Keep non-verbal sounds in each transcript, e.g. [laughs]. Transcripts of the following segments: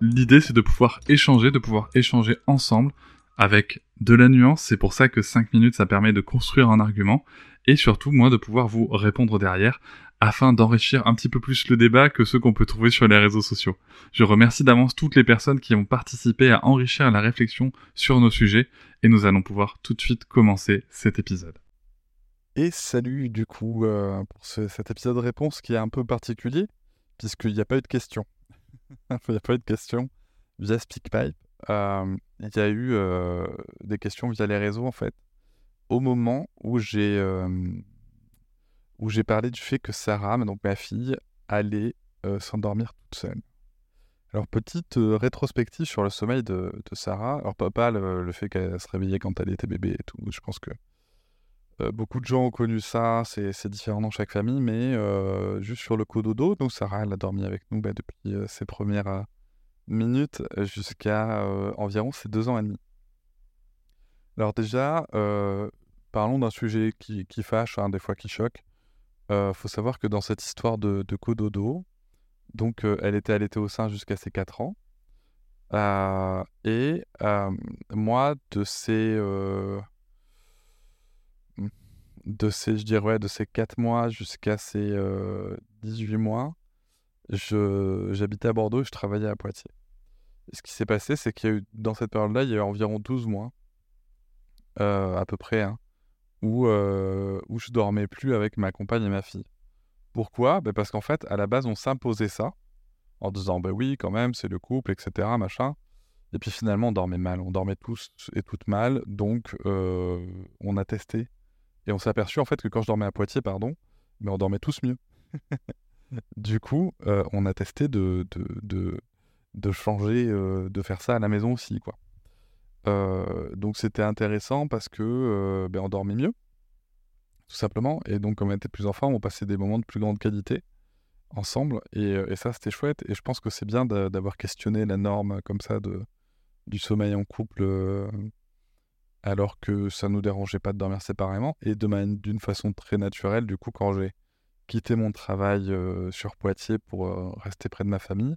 L'idée c'est de pouvoir échanger, de pouvoir échanger ensemble avec de la nuance, c'est pour ça que 5 minutes ça permet de construire un argument, et surtout moi de pouvoir vous répondre derrière afin d'enrichir un petit peu plus le débat que ceux qu'on peut trouver sur les réseaux sociaux. Je remercie d'avance toutes les personnes qui ont participé à enrichir la réflexion sur nos sujets, et nous allons pouvoir tout de suite commencer cet épisode. Et salut du coup euh, pour cet épisode de réponse qui est un peu particulier, puisqu'il n'y a pas eu de questions. [laughs] Il n'y a pas eu de questions via SpeakPipe. Euh, il y a eu euh, des questions via les réseaux en fait, au moment où j'ai j'ai parlé du fait que Sarah, donc ma fille, allait s'endormir toute seule. Alors, petite rétrospective sur le sommeil de, Sarah. Alors, pas, le, le fait qu'elle se réveillait quand elle était bébé et tout. Je pense que euh, beaucoup de gens ont connu ça, c'est différent dans chaque famille, mais euh, juste sur le cododo, donc Sarah, elle a dormi avec nous bah, depuis euh, ses premières minutes jusqu'à environ ses deux ans et demi. Alors déjà, parlons d'un sujet qui, fâche, hein, des fois qui choque. Il faut savoir que dans cette histoire de, cododo, donc elle était allaitée au sein jusqu'à ses 4 ans. et moi, de ces de ces, je dirais, de ces 4 mois jusqu'à ces 18 mois, j'habitais à Bordeaux et je travaillais à Poitiers. ce qui s'est passé, c'est qu'il y a eu, dans cette période-là, il y a eu environ 12 mois, à peu près, hein, où, où je dormais plus avec ma compagne et ma fille. Pourquoi? Bah, Parce qu'en fait, à la base, on s'imposait ça, en disant, bah oui, quand même, c'est le couple, etc., machin. Et puis finalement, on dormait mal, on dormait tous et toutes mal, donc on a testé et on s'est aperçu en fait que quand je dormais à Poitiers, pardon, mais on dormait tous mieux. [laughs] du coup, euh, on a testé de, de, de, changer, euh, de faire ça à la maison aussi, quoi. Euh, donc c'était intéressant parce que ben, on dormait mieux, tout simplement. Et donc, comme on était plus enfants, on passait des moments de plus grande qualité ensemble. Et, et ça, c'était chouette. Et je pense que c'est bien d'avoir questionné la norme comme ça de, du sommeil en couple alors que ça nous dérangeait pas de dormir séparément. Et d'une façon très naturelle, du coup, quand j'ai quitté mon travail euh, sur Poitiers pour euh, rester près de ma famille,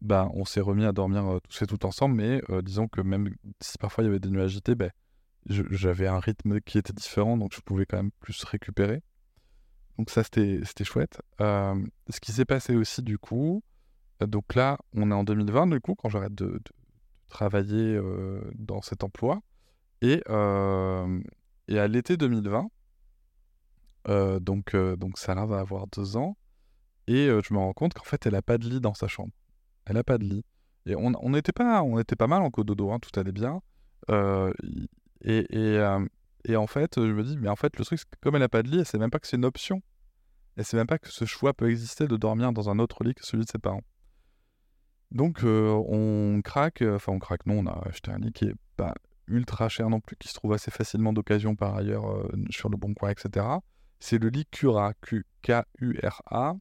bah, on s'est remis à dormir euh, tous et tout ensemble. Mais disons que même si parfois il y avait des nuits agités, bah, j'avais un rythme qui était différent, donc je pouvais quand même plus récupérer. Donc ça, c'était chouette. ce qui s'est passé aussi, du coup, donc là, on est en 2020, du coup, quand j'arrête de, travailler dans cet emploi. Et, et à l'été 2020, donc, donc Sarah va avoir deux ans, et je me rends compte qu'en fait, elle n'a pas de lit dans sa chambre. Elle n'a pas de lit. Et on, on, était, pas, pas mal en cododo, hein, tout allait bien. et, et, et, en fait, je me dis, mais en fait, le truc, comme elle n'a pas de lit, elle sait même pas que c'est une option. Elle sait même pas que ce choix peut exister de dormir dans un autre lit que celui de ses parents. Donc on craque, enfin on craque, non, on a acheté un lit qui est pas ultra cher non plus, qui se trouve assez facilement d'occasion par ailleurs euh, sur le Bon Coin, etc. C'est le lit Cura, Q-K-U-R-A,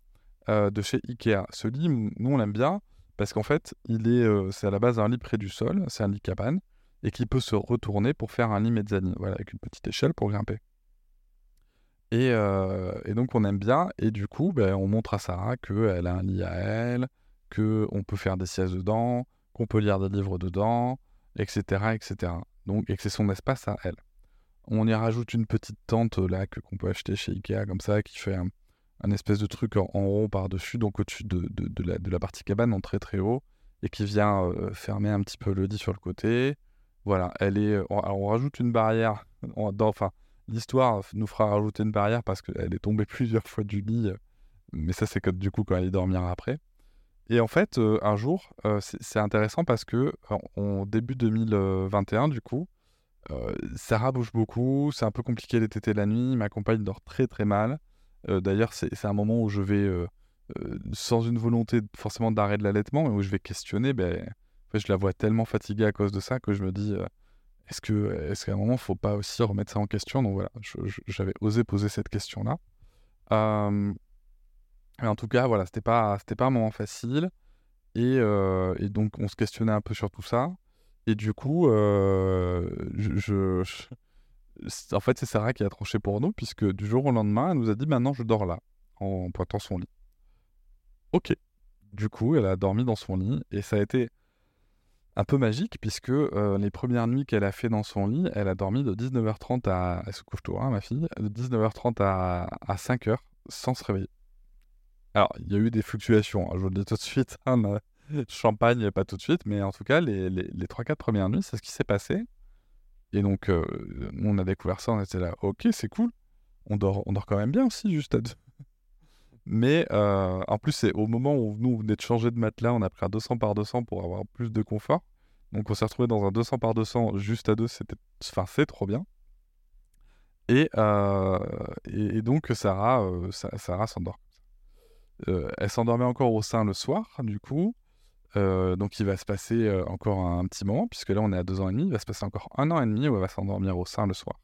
euh, de chez Ikea. Ce lit, nous on l'aime bien parce qu'en fait, il est, euh, c'est à la base un lit près du sol, c'est un lit cabane, et qui peut se retourner pour faire un lit mezzanine, voilà, avec une petite échelle pour grimper. Et, donc on aime bien, et du coup, ben, on montre à Sarah qu'elle a un lit à elle, qu'on peut faire des siestes dedans, qu'on peut lire des livres dedans, etc. etc donc, et que c'est son espace à elle. On y rajoute une petite tente euh, là que qu'on peut acheter chez Ikea comme ça, qui fait un, espèce de truc en, rond par-dessus, donc au-dessus de, la, partie cabane en très très haut, et qui vient fermer un petit peu le lit sur le côté. Voilà, elle est. On, on rajoute une barrière. enfin, l'histoire nous fera rajouter une barrière parce qu'elle est tombée [laughs] plusieurs fois du lit. Mais ça, c'est du coup quand elle dormira après. Et en fait, un jour, c'est intéressant parce que en début 2021, du coup, Sarah bouge beaucoup, c'est un peu compliqué les tétés la nuit, ma compagne dort très très mal. D'ailleurs, c'est un moment où je vais, sans une volonté forcément d'arrêt de l'allaitement, mais où je vais questionner, ben, je la vois tellement fatiguée à cause de ça que je me dis, est-ce que est qu'à un moment, il faut pas aussi remettre ça en question? Donc voilà, j'avais osé poser cette question-là. Mais en tout cas, voilà, c'était pas, pas un moment facile. Et, et, donc, on se questionnait un peu sur tout ça. Et du coup, je, en fait, c'est Sarah qui a tranché pour nous, puisque du jour au lendemain, elle nous a dit Maintenant, je dors là, en pointant son lit. Ok. Du coup, elle a dormi dans son lit, et ça a été un peu magique, puisque les premières nuits qu'elle a fait dans son lit, elle a dormi de 19h30 à. Elle se couche tôt, hein, ma fille? De 19h30 à, à 5h, sans se réveiller. Alors, il y a eu des fluctuations, hein, je vous le dis tout de suite. Hein, [laughs] champagne, pas tout de suite, mais en tout cas, les, les, les 3-4 premières nuits, c'est ce qui s'est passé. Et donc, euh, on a découvert ça, on était là, ok, c'est cool. On dort, on dort quand même bien aussi, juste à deux. Mais euh, en plus, c'est au moment où nous, on venait de changer de matelas, on a pris un 200 par 200 pour avoir plus de confort. Donc, on s'est retrouvé dans un 200 par 200 juste à deux, c'était, enfin, c'est trop bien. Et, euh, et, donc, Sarah, Sarah s'endort. Elle s'endormait encore au sein le soir, du coup. Euh, donc il va se passer euh, encore un, petit moment, puisque là on est à deux ans et demi, il va se passer encore un an et demi où elle va s'endormir au sein le soir.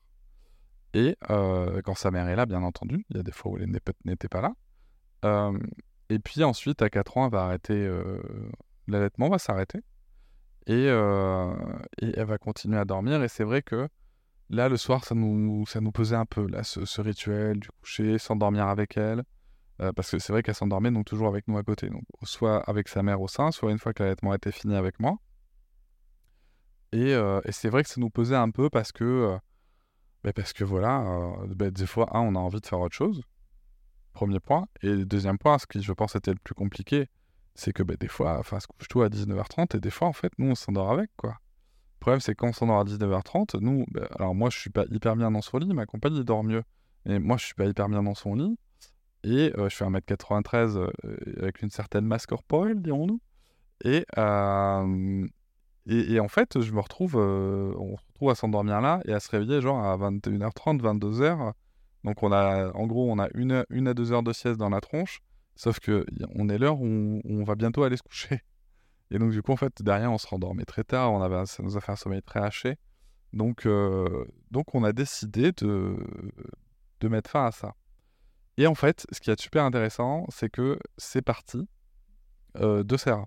Et euh, quand sa mère est là, bien entendu, il y a des fois où elle n'était pas là. et puis ensuite, à 4 ans, elle va arrêter, l'allaitement va s'arrêter. Et, elle va continuer à dormir. Et c'est vrai que là, le soir, ça nous, pesait un peu, là, ce rituel du coucher, s'endormir avec elle. Euh, parce que c'est vrai qu'elle s'endormait donc toujours avec nous à côté, donc soit avec sa mère au sein, soit une fois que l'allaitement était fini avec moi. Et, euh, et c'est vrai que ça nous pesait un peu parce que, euh, bah, parce que voilà, bah, des fois, on a envie de faire autre chose, premier point. Et deuxième point, ce qui je pense était le plus compliqué, c'est que bah, des fois, enfin, se couche tout à 19h30 et des fois, en fait, nous, on s'endort avec, quoi. Le problème, c'est quand on s'endort à 19h30, nous, alors moi, je suis pas hyper bien dans son lit, ma compagne, dort mieux. Mais moi, je suis pas hyper bien dans son lit. Et je fais 1m93 avec une certaine masse corporelle, dirons-nous. Et, et, en fait, je me retrouve, on se retrouve à s'endormir là et à se réveiller genre à 21h30, 22h. Donc on a, en gros, on a une, une à deux heures de sieste dans la tronche, sauf que on est l'heure où on, va bientôt aller se coucher. Et donc du coup, en fait, derrière, on se rendormait très tard, on avait, ça nous a fait un sommeil très haché. Donc, donc on a décidé de, de mettre fin à ça. Et en fait, ce qui est super intéressant, c'est que c'est parti euh, de Serra.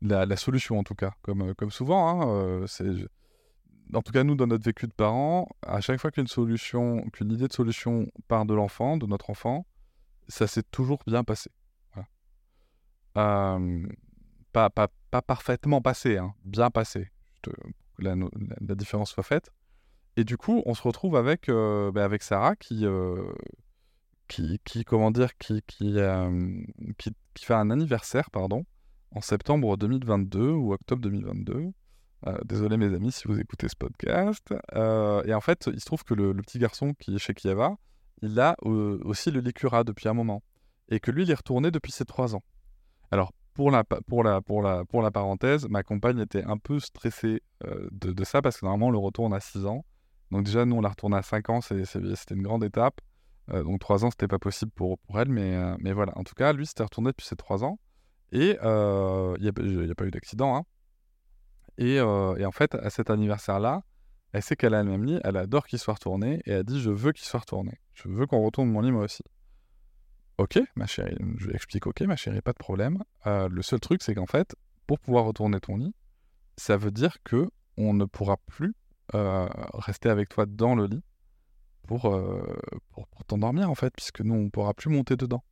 La, solution, en tout cas, comme, euh, souvent, hein, euh, en tout cas, nous, dans notre vécu de parents, à chaque fois qu'une solution, qu'une idée de solution part de l'enfant, de notre enfant, ça s'est toujours bien passé. pas, parfaitement passé, hein, bien passé. La, différence soit faite. Et du coup, on se retrouve avec, bah, avec Sarah qui, qui, comment dire, qui, euh, qui, qui, fait un anniversaire, pardon, en septembre 2022 ou octobre 2022. Euh, désolé mes amis si vous écoutez ce podcast. Euh, et en fait, il se trouve que le, petit garçon qui est chez Kieva, il a aussi le Licura depuis un moment. Et que lui, il est retourné depuis ses trois ans. Alors, pour la, pour, la, pour, la, pour la parenthèse, ma compagne était un peu stressée de, ça parce que normalement, on le retourne à 6 ans. Donc déjà, nous, on l'a retourné à 5 ans, c'était une grande étape. Euh, donc trois ans, c'était pas possible pour, pour elle, mais, euh, voilà. En tout cas, lui, c'était retourné depuis ses trois ans. Et euh, il n'y a, pas eu d'accident. Hein. Et, et, en fait, à cet anniversaire-là, elle sait qu'elle a le même lit, elle adore qu'il soit retourné, et elle dit Je veux qu'il soit retourné. Je veux qu'on retourne mon lit moi aussi. Ok, ma chérie, je lui explique Ok, ma chérie, pas de problème. le seul truc, c'est qu'en fait, pour pouvoir retourner ton lit, ça veut dire que on ne pourra plus rester avec toi dans le lit pour, euh, pour, pour t'endormir, en fait, puisque nous, on ne pourra plus monter dedans.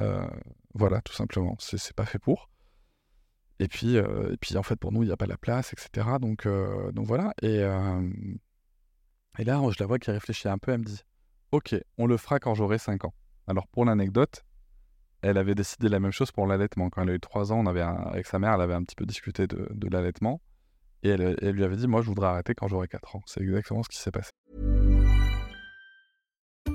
Euh, voilà, tout simplement. C'est pas fait pour. Et puis, euh, et puis, en fait, pour nous, il n'y a pas la place, etc. Donc, donc voilà. Et, et là, je la vois qui réfléchit un peu. Elle me dit Ok, on le fera quand j'aurai 5 ans. Alors, pour l'anecdote, elle avait décidé la même chose pour l'allaitement. Quand elle a eu 3 ans, on avait avec sa mère, elle avait un petit peu discuté de, de l'allaitement. Et elle, elle lui avait dit, moi, je voudrais arrêter quand j'aurai 4 ans. C'est exactement ce qui s'est passé.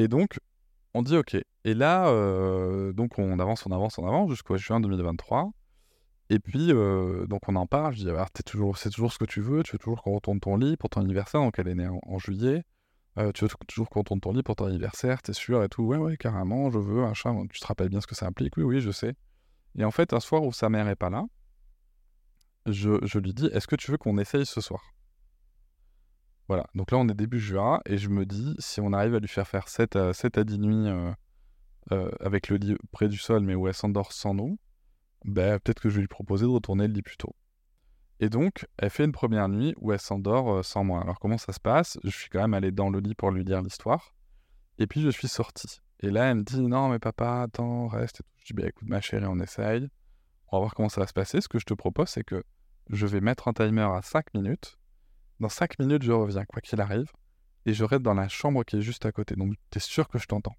Et donc, on dit OK. Et là, euh, donc on avance, on avance, on avance jusqu'au juin 2023. Et puis, euh, donc on en parle. Je dis, t'es toujours, c'est toujours ce que tu veux. Tu veux toujours qu'on retourne ton lit pour ton anniversaire? Donc elle est née en, juillet. Euh, tu veux toujours qu'on retourne ton lit pour ton anniversaire? T'es sûr et tout? Ouais, ouais, carrément. Je veux, machin. Tu te rappelles bien ce que ça implique? Oui, oui, je sais. Et en fait, un soir où sa mère est pas là, je lui dis, est-ce que tu veux qu'on essaye ce soir? Voilà, donc là on est début juin et je me dis si on arrive à lui faire faire 7 à, 7 à 10 nuits euh, euh, avec le lit près du sol mais où elle s'endort sans nous, ben, peut-être que je vais lui proposer de retourner le lit plus tôt. Et donc elle fait une première nuit où elle s'endort euh, sans moi. Alors comment ça se passe? Je suis quand même allé dans le lit pour lui dire l'histoire et puis je suis sorti. Et là elle me dit non mais papa attends reste. Je dis bah écoute ma chérie on essaye, on va voir comment ça va se passer. Ce que je te propose c'est que je vais mettre un timer à 5 minutes dans 5 minutes, je reviens, quoi qu'il arrive, et je reste dans la chambre qui est juste à côté. Donc, tu es sûr que je t'entends,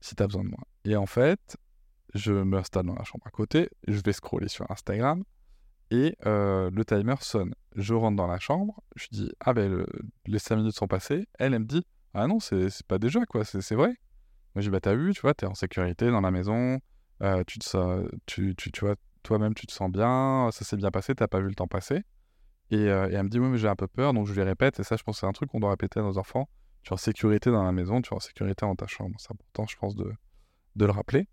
si tu as besoin de moi. Et en fait, je m'installe dans la chambre à côté, je vais scroller sur Instagram, et euh, le timer sonne. Je rentre dans la chambre, je dis, ah ben, le- les 5 minutes sont passées. Elle, elle me dit, ah non, c'est pas déjà, quoi, c'est c'est vrai. Moi, je dis, bah, t'as vu, tu vois, t'es en sécurité dans la maison, euh, tu te sens, tu, tu, tu vois, toi-même, tu te sens bien, ça s'est bien passé, t'as pas vu le temps passer. Et, euh, et elle me dit, oui, mais j'ai un peu peur, donc je lui répète, et ça, je pense que c'est un truc qu'on doit répéter à nos enfants. Tu es en sécurité dans la maison, tu es en sécurité dans ta chambre. C'est important, je pense, de, le rappeler.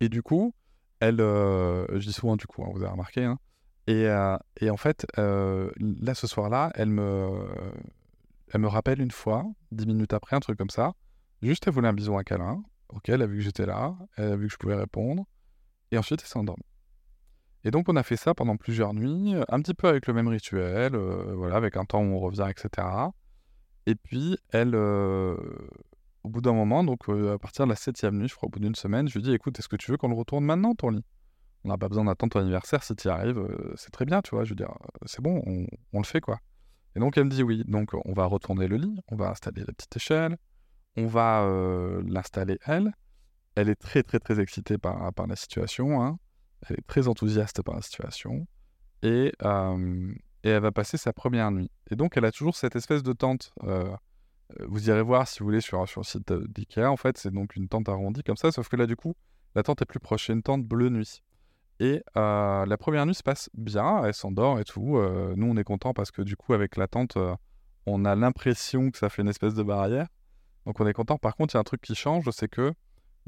Et du coup, elle, euh, je dis souvent du coup, hein, vous avez remarqué, hein. et, euh, et en fait, là, ce soir-là, elle me, elle me rappelle une fois, dix minutes après, un truc comme ça, juste elle voulait un bisou, un câlin. Ok, elle a vu que j'étais là, elle a vu que je pouvais répondre, et ensuite elle s'est endormie. Et donc on a fait ça pendant plusieurs nuits, un petit peu avec le même rituel, euh, voilà, avec un temps où on revient, etc. Et puis elle, euh, au bout d'un moment, donc euh, à partir de la septième nuit, je crois au bout d'une semaine, je lui dis écoute, est-ce que tu veux qu'on le retourne maintenant ton lit? On n'a pas besoin d'attendre ton anniversaire, si tu y arrives, c'est très bien, tu vois, je veux dire, c'est bon, on, le fait quoi. Et donc elle me dit oui, donc on va retourner le lit, on va installer la petite échelle, on va l'installer elle. Elle est très très très excitée par, par la situation, hein. Elle est très enthousiaste par la situation, et, euh, et elle va passer sa première nuit. Et donc elle a toujours cette espèce de tente. euh, euh, vous irez voir si vous voulez sur, sur le site d'IKEA, en fait c'est donc une tente arrondie comme ça, sauf que là du coup la tente est plus proche, c'est une tente bleu nuit. Et la première nuit se passe bien, elle s'endort et tout. nous on est content parce que du coup avec la tente, on a l'impression que ça fait une espèce de barrière. Donc on est content. Par contre, il y a un truc qui change, c'est que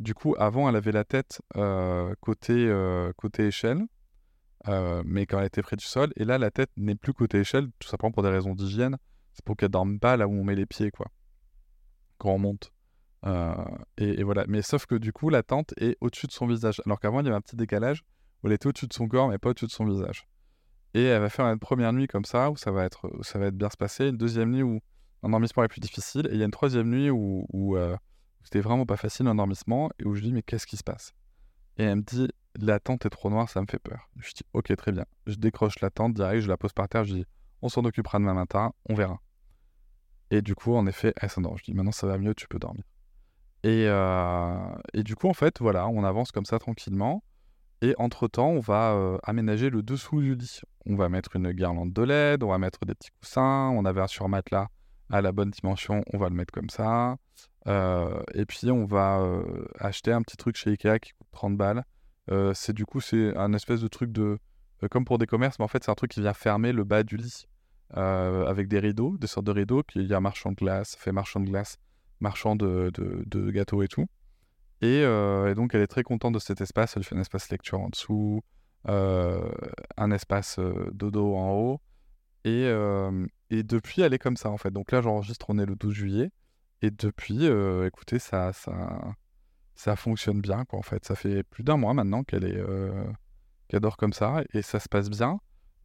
du coup, avant, elle avait la tête euh, côté, euh, côté échelle, euh, mais quand elle était près du sol. Et là, la tête n'est plus côté échelle, tout simplement pour des raisons d'hygiène. C'est pour qu'elle dorme pas là où on met les pieds, quoi. Quand on monte. Et, voilà. Mais sauf que du coup, la tente est au-dessus de son visage. Alors qu'avant, il y avait un petit décalage où elle était au-dessus de son corps, mais pas au-dessus de son visage. Et elle va faire une première nuit comme ça, où ça va être, bien se passer. Une deuxième nuit où l'endormissement est plus difficile. Et il y a une troisième nuit où, c'était vraiment pas facile l'endormissement et où je dis mais qu'est-ce qui se passe? Et elle me dit la tente est trop noire, ça me fait peur. Je dis ok très bien. Je décroche la tente direct, je la pose par terre, je dis on s'en occupera demain matin, on verra. Et du coup en effet elle s'endort. Je dis maintenant ça va mieux, tu peux dormir. Et, euh, du coup en fait voilà, on avance comme ça tranquillement. Et entre-temps, on va euh, aménager le dessous du lit. On va mettre une guirlande de LED, on va mettre des petits coussins, on avait un surmatelas à la bonne dimension, on va le mettre comme ça. Euh, et puis on va euh, acheter un petit truc chez Ikea qui coûte 30 balles. Euh, c'est du coup c'est un espèce de truc de comme pour des commerces, mais en fait c'est un truc qui vient fermer le bas du lit avec des rideaux, des sortes de rideaux. Qui, il y a marchand de glace, fait marchand de glace, marchand de, gâteaux et tout. Et, et donc elle est très contente de cet espace. Elle fait un espace lecture en dessous, un espace dodo en haut. Et, et depuis, elle est comme ça en fait. Donc là, j'enregistre, on est le 12 juillet. Et depuis, écoutez, ça, ça, ça fonctionne bien, quoi, en fait. Ça fait plus d'un mois maintenant qu'elle est, qu'elle dort comme ça, et ça se passe bien.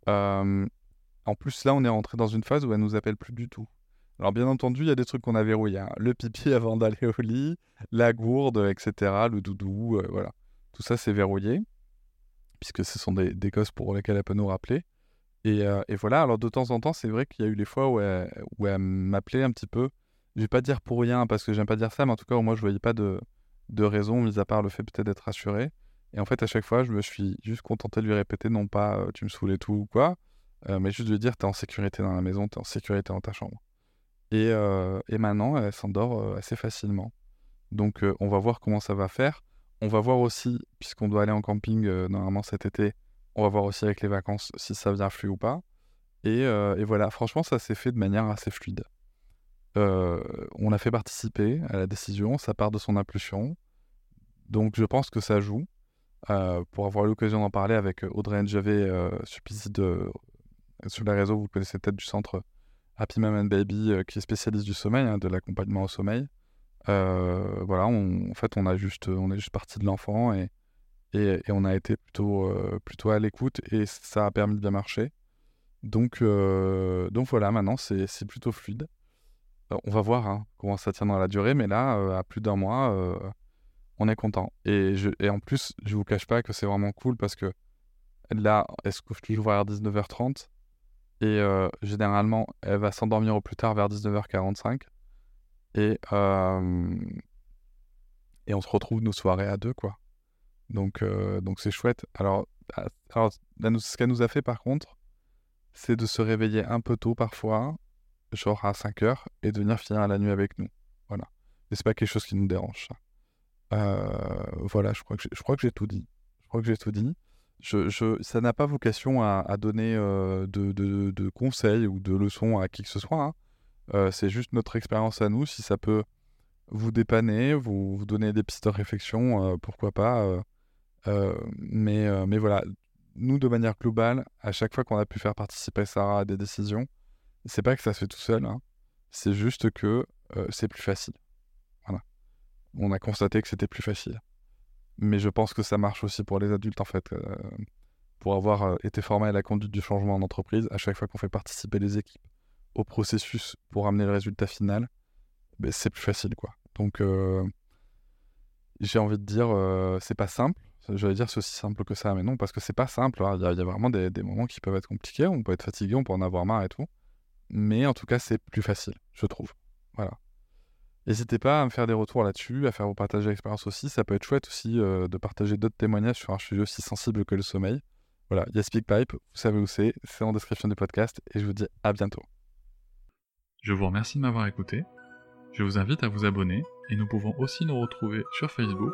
En plus, là, on est rentré dans une phase où elle nous appelle plus du tout. Alors, bien entendu, il y a des trucs qu'on a verrouillés. hein. Le pipi [laughs] avant d'aller au lit, la gourde, etc., le doudou, voilà. Tout ça, c'est verrouillé, puisque ce sont des, des gosses pour lesquels elle peut nous rappeler. Et, euh, et voilà, alors de temps en temps, c'est vrai qu'il y a eu des fois où elle, m'appelait un petit peu. Je vais pas dire pour rien, parce que j'aime pas dire ça, mais en tout cas, moi, je voyais pas de, raison, mis à part le fait peut-être d'être rassuré. Et en fait, à chaque fois, je me suis juste contenté de lui répéter, non pas tu me saoules et tout ou quoi, mais juste de lui dire t'es en sécurité dans la maison, t'es en sécurité dans ta chambre. Et, et maintenant, elle s'endort assez facilement. Donc, on va voir comment ça va faire. On va voir aussi, puisqu'on doit aller en camping normalement cet été, on va voir aussi avec les vacances si ça vient flux ou pas. Et, euh, et voilà, franchement, ça s'est fait de manière assez fluide. Euh, on l'a fait participer à la décision, ça part de son impulsion. Donc je pense que ça joue. Euh, pour avoir l'occasion d'en parler avec Audrey Njavé, euh, sur les réseaux, vous connaissez peut-être du centre Happy Mom and Baby, qui est spécialiste du sommeil, hein, de l'accompagnement au sommeil. Voilà, en fait, on a on est juste parti de l'enfant et, et, on a été plutôt, euh, plutôt à l'écoute et ça a permis de bien marcher. Donc, euh, donc voilà, maintenant c'est plutôt fluide. Euh, on va voir hein, comment ça tient dans la durée, mais là, à plus d'un mois, on est content. Et, je, et en plus, je vous cache pas que c'est vraiment cool parce que là, elle se couche toujours vers 19h30 et généralement, elle va s'endormir au plus tard vers 19h45 et, et on se retrouve nos soirées à deux, quoi. Donc, euh, donc c'est chouette. Alors, nous- ce qu'elle nous a fait par contre, c'est de se réveiller un peu tôt parfois, genre à 5 heures, et de venir finir la nuit avec nous. Voilà. Mais c'est pas quelque chose qui nous dérange, ça. Euh, voilà, je crois que j'ai- tout dit. Je crois que j'ai tout dit. Ça n'a pas vocation à, donner euh, de, conseils ou de leçons à qui que ce soit. hein. C'est juste notre expérience à nous. Si ça peut vous dépanner, vous, vous donner des pistes de réflexion, pourquoi pas. Euh, mais, euh, mais voilà, nous, de manière globale, à chaque fois qu'on a pu faire participer Sarah à des décisions, c'est pas que ça se fait tout seul, hein. c'est juste que euh, c'est plus facile. Voilà. On a constaté que c'était plus facile. Mais je pense que ça marche aussi pour les adultes, en fait. pour avoir été formé à la conduite du changement en entreprise, à chaque fois qu'on fait participer les équipes au processus pour amener le résultat final, ben, c'est plus facile, quoi. Donc, j'ai envie de dire, c'est pas simple. J'allais dire c'est aussi simple que ça, mais non, parce que c'est pas simple. hein. Il y, a- vraiment des, des moments qui peuvent être compliqués, on peut être fatigué, on peut en avoir marre et tout. Mais en tout cas, c'est plus facile, je trouve. Voilà. N'hésitez pas à me faire des retours là-dessus, à faire vous partager l'expérience aussi. Ça peut être chouette aussi euh, de partager d'autres témoignages sur un sujet aussi sensible que le sommeil. Voilà, il y a SpeakPipe, vous savez où c'est, c'est en description du podcast, et je vous dis à bientôt. Je vous remercie de m'avoir écouté. Je vous invite à vous abonner et nous pouvons aussi nous retrouver sur Facebook,